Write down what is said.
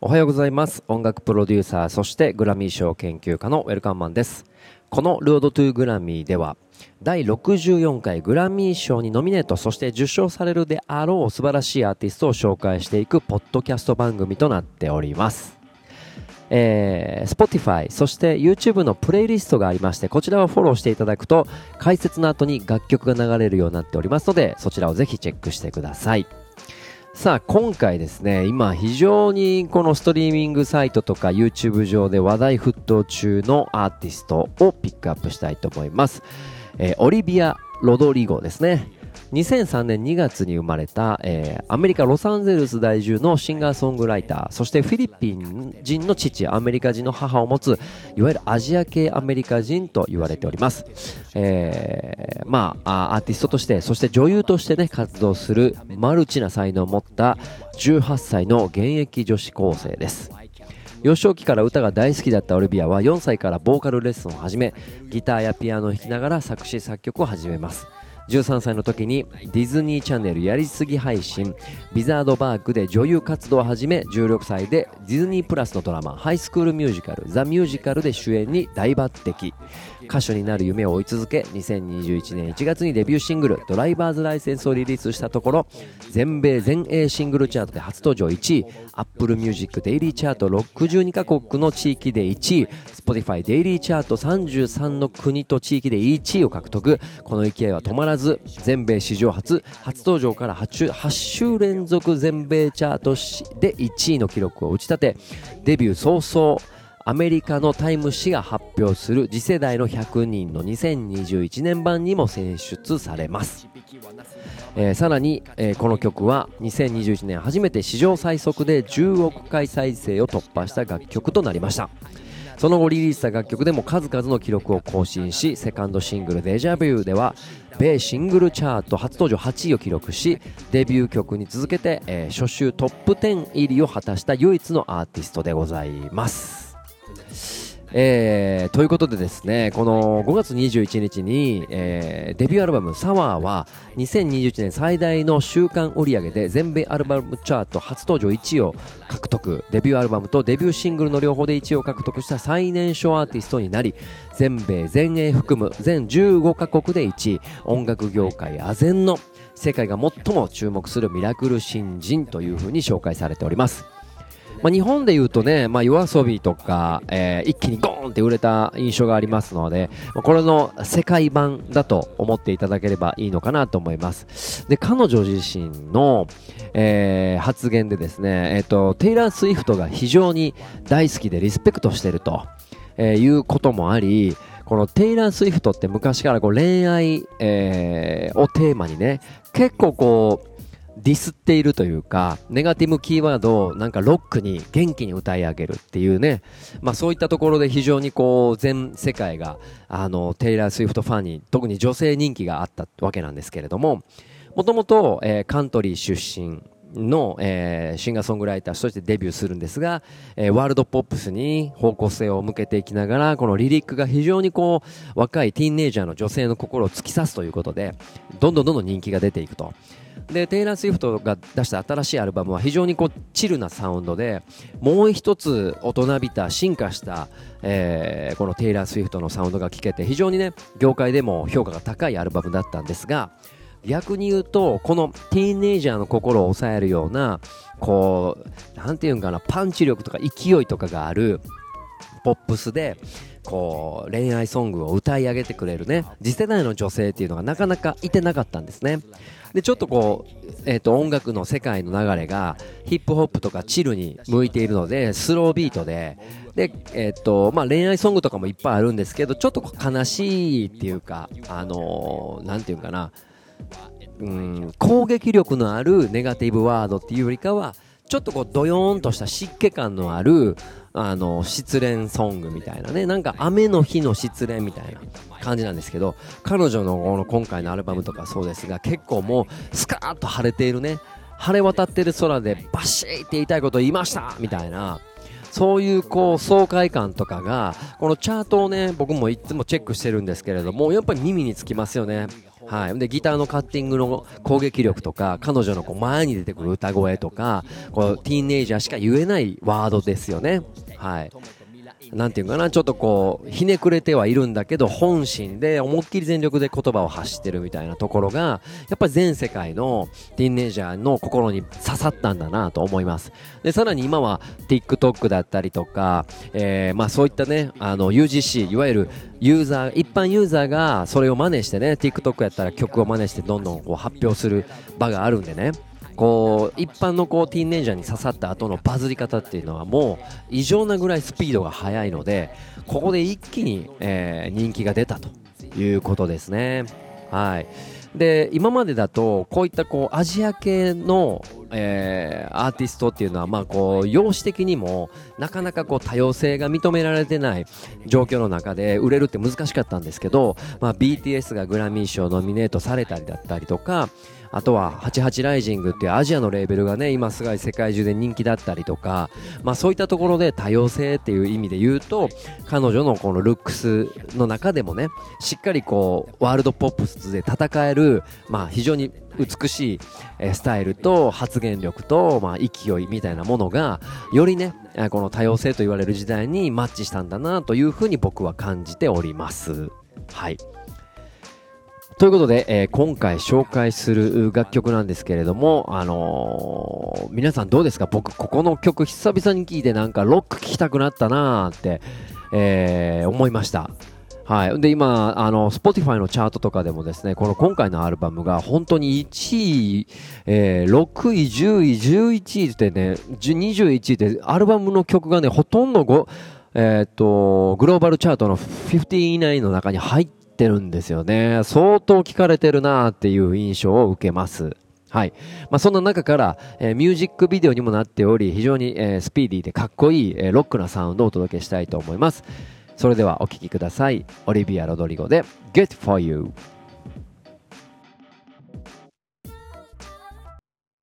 おはようございます。音楽プロデューサーそしてグラミー賞研究家のウェルカムマンです。このロードトゥーグラミーでは第64回グラミー賞にノミネートそして受賞されるであろう素晴らしいアーティストを紹介していくポッドキャスト番組となっております。えー、Spotify そして YouTube のプレイリストがありましてこちらをフォローしていただくと解説の後に楽曲が流れるようになっておりますのでそちらをぜひチェックしてください。さあ今回ですね今非常にこのストリーミングサイトとか YouTube 上で話題沸騰中のアーティストをピックアップしたいと思います、えー、オリビア・ロドリゴですね。2003年2月に生まれた、えー、アメリカ・ロサンゼルス在住のシンガーソングライターそしてフィリピン人の父アメリカ人の母を持ついわゆるアジア系アメリカ人と言われております、えー、まあアーティストとしてそして女優としてね活動するマルチな才能を持った18歳の現役女子高生です。幼少期から歌が大好きだったオリビアは4歳からボーカルレッスンを始めギターやピアノを弾きながら作詞作曲を始めます。13歳の時にディズニーチャンネルやりすぎ配信ビザードバーグで女優活動を始め16歳でディズニープラスのドラマハイスクールミュージカルザ・ミュージカルで主演に大抜擢。歌手になる夢を追い続け2021年1月にデビューシングル「ドライバーズライセンス」をリリースしたところ全米全英シングルチャートで初登場1位 Apple Music デイリーチャート62カ国の地域で1位 Spotify デイリーチャート33の国と地域で1位を獲得。この勢いは止まらず全米史上初初登場から 8, 8週連続全米チャートで1位の記録を打ち立てデビュー早々アメリカのタイム誌が発表する次世代の100人の2021年版にも選出されます、えー、さらに、えー、この曲は2021年初めて史上最速で10億回再生を突破した楽曲となりました。その後リリースした楽曲でも数々の記録を更新しセカンドシングル「デジャビュー」では米シングルチャート初登場8位を記録しデビュー曲に続けて、えー、初週トップ10入りを果たした唯一のアーティストでございます。えー、ということでですね、この5月21日に、えー、デビューアルバム「サワーは2021年最大の週間売上で全米アルバムチャート初登場1位を獲得。デビューアルバムとデビューシングルの両方で1位を獲得した最年少アーティストになり全米全英含む全15カ国で1位。音楽業界あぜんの世界が最も注目するミラクル新人というふうに紹介されております。まあ、日本で言うとね、まあ、夜遊びとか、えー、一気にゴーンって売れた印象がありますので、まあ、これの世界版だと思っていただければいいのかなと思います。で、彼女自身の、えー、発言でですね、えっ、ー、と、テイラー・スウィフトが非常に大好きでリスペクトしてると、え、いうこともあり、このテイラー・スウィフトって昔からこう恋愛、えー、をテーマにね、結構こう、ディスっているというか、ネガティブキーワードをなんかロックに元気に歌い上げるっていうね、まあそういったところで非常にこう全世界があのテイラー・スウィフトファンに特に女性人気があったわけなんですけれども、もともと、カントリー出身の、えー、シンガーソングライターとしてデビューするんですが、えー、ワールドポップスに方向性を向けていきながら、このリリックが非常にこう、若いティーンネイジャーの女性の心を突き刺すということで、どんどんどんどん人気が出ていくと。で、テイラー・スウィフトが出した新しいアルバムは非常にこうチルなサウンドでもう一つ大人びた進化した、えー、このテイラー・スウィフトのサウンドが聴けて非常にね業界でも評価が高いアルバムだったんですが逆に言うとこのティーンエイジャーの心を抑えるようなこうなんていうんかなパンチ力とか勢いとかがあるポップスでこう恋愛ソングを歌い上げてくれるね次世代の女性っていうのがなかなかいてなかったんですね。でちょっとこう、えー、と音楽の世界の流れがヒップホップとかチルに向いているのでスロービートで。で、えーとまあ、恋愛ソングとかもいっぱいあるんですけどちょっと悲しいっていうかあのー、ていうかな。うん攻撃力のあるネガティブワードっていうよりかはちょっとこうドヨーンとした湿気感のあるあの失恋ソングみたいなね。なんか雨の日の失恋みたいな感じなんですけど彼女のこの今回のアルバムとかそうですが結構もうスカーッと晴れているね。晴れ渡ってる空でバシーって言いたいこと言いました！みたいなそういうこう爽快感とかがこのチャートをね僕もいつもチェックしてるんですけれどもやっぱり耳につきますよね。はい、でギターのカッティングの攻撃力とか彼女のこう前に出てくる歌声とかこうティーンエイジャーしか言えないワードですよね。はいなんていうかな、ちょっとこう、ひねくれてはいるんだけど、本心で思いっきり全力で言葉を発してるみたいなところが、やっぱり全世界のティーンネイジャーの心に刺さったんだなと思います。で、さらに今は TikTok だったりとか、えー、まあそういったね、あの UGC、いわゆるユーザー、一般ユーザーがそれを真似してね、TikTok やったら曲を真似してどんどんこう発表する場があるんでね、こう一般のこうティーンネイジャーに刺さった後のバズり方っていうのはもう異常なぐらいスピードが速いのでここで一気に、えー、人気が出たということですね。はいで今までだとこういったこうアジア系の、えー、アーティストっていうのはまあこう容姿的にもなかなかこう多様性が認められてない状況の中で売れるって難しかったんですけど、まあ、BTS がグラミー賞ノミネートされたりだったりとかあとは88ライジングっていうアジアのレーベルがね今すごい世界中で人気だったりとか、まあ、そういったところで多様性っていう意味で言うと彼女のこのルックスの中でもねしっかりこうワールドポップスで戦える、まあ、非常に美しいスタイルと発言力と、まあ、勢いみたいなものがよりねこの多様性と言われる時代にマッチしたんだなというふうに僕は感じております。はいということで、えー、今回紹介する楽曲なんですけれども、あのー、皆さんどうですか？僕、ここの曲久々に聴いてなんかロック聴きたくなったなーって、えー、思いました。はい。で、今、あの、Spotify のチャートとかでもですね、この今回のアルバムが本当に1位、えー、6位、10位、11位ってね、21位ってアルバムの曲がね、ほとんどご、えっ、と、グローバルチャートの50以内の中に入ってってるんですよね。相当聞かれてるなっていう印象を受けます。はい。まあ、そんな中から、えー、ミュージックビデオにもなっており、非常に、えー、スピーディーでかっこいい、えー、ロックなサウンドをお届けしたいと思います。それではお聴きください。オリビア・ロドリゴで Good For You。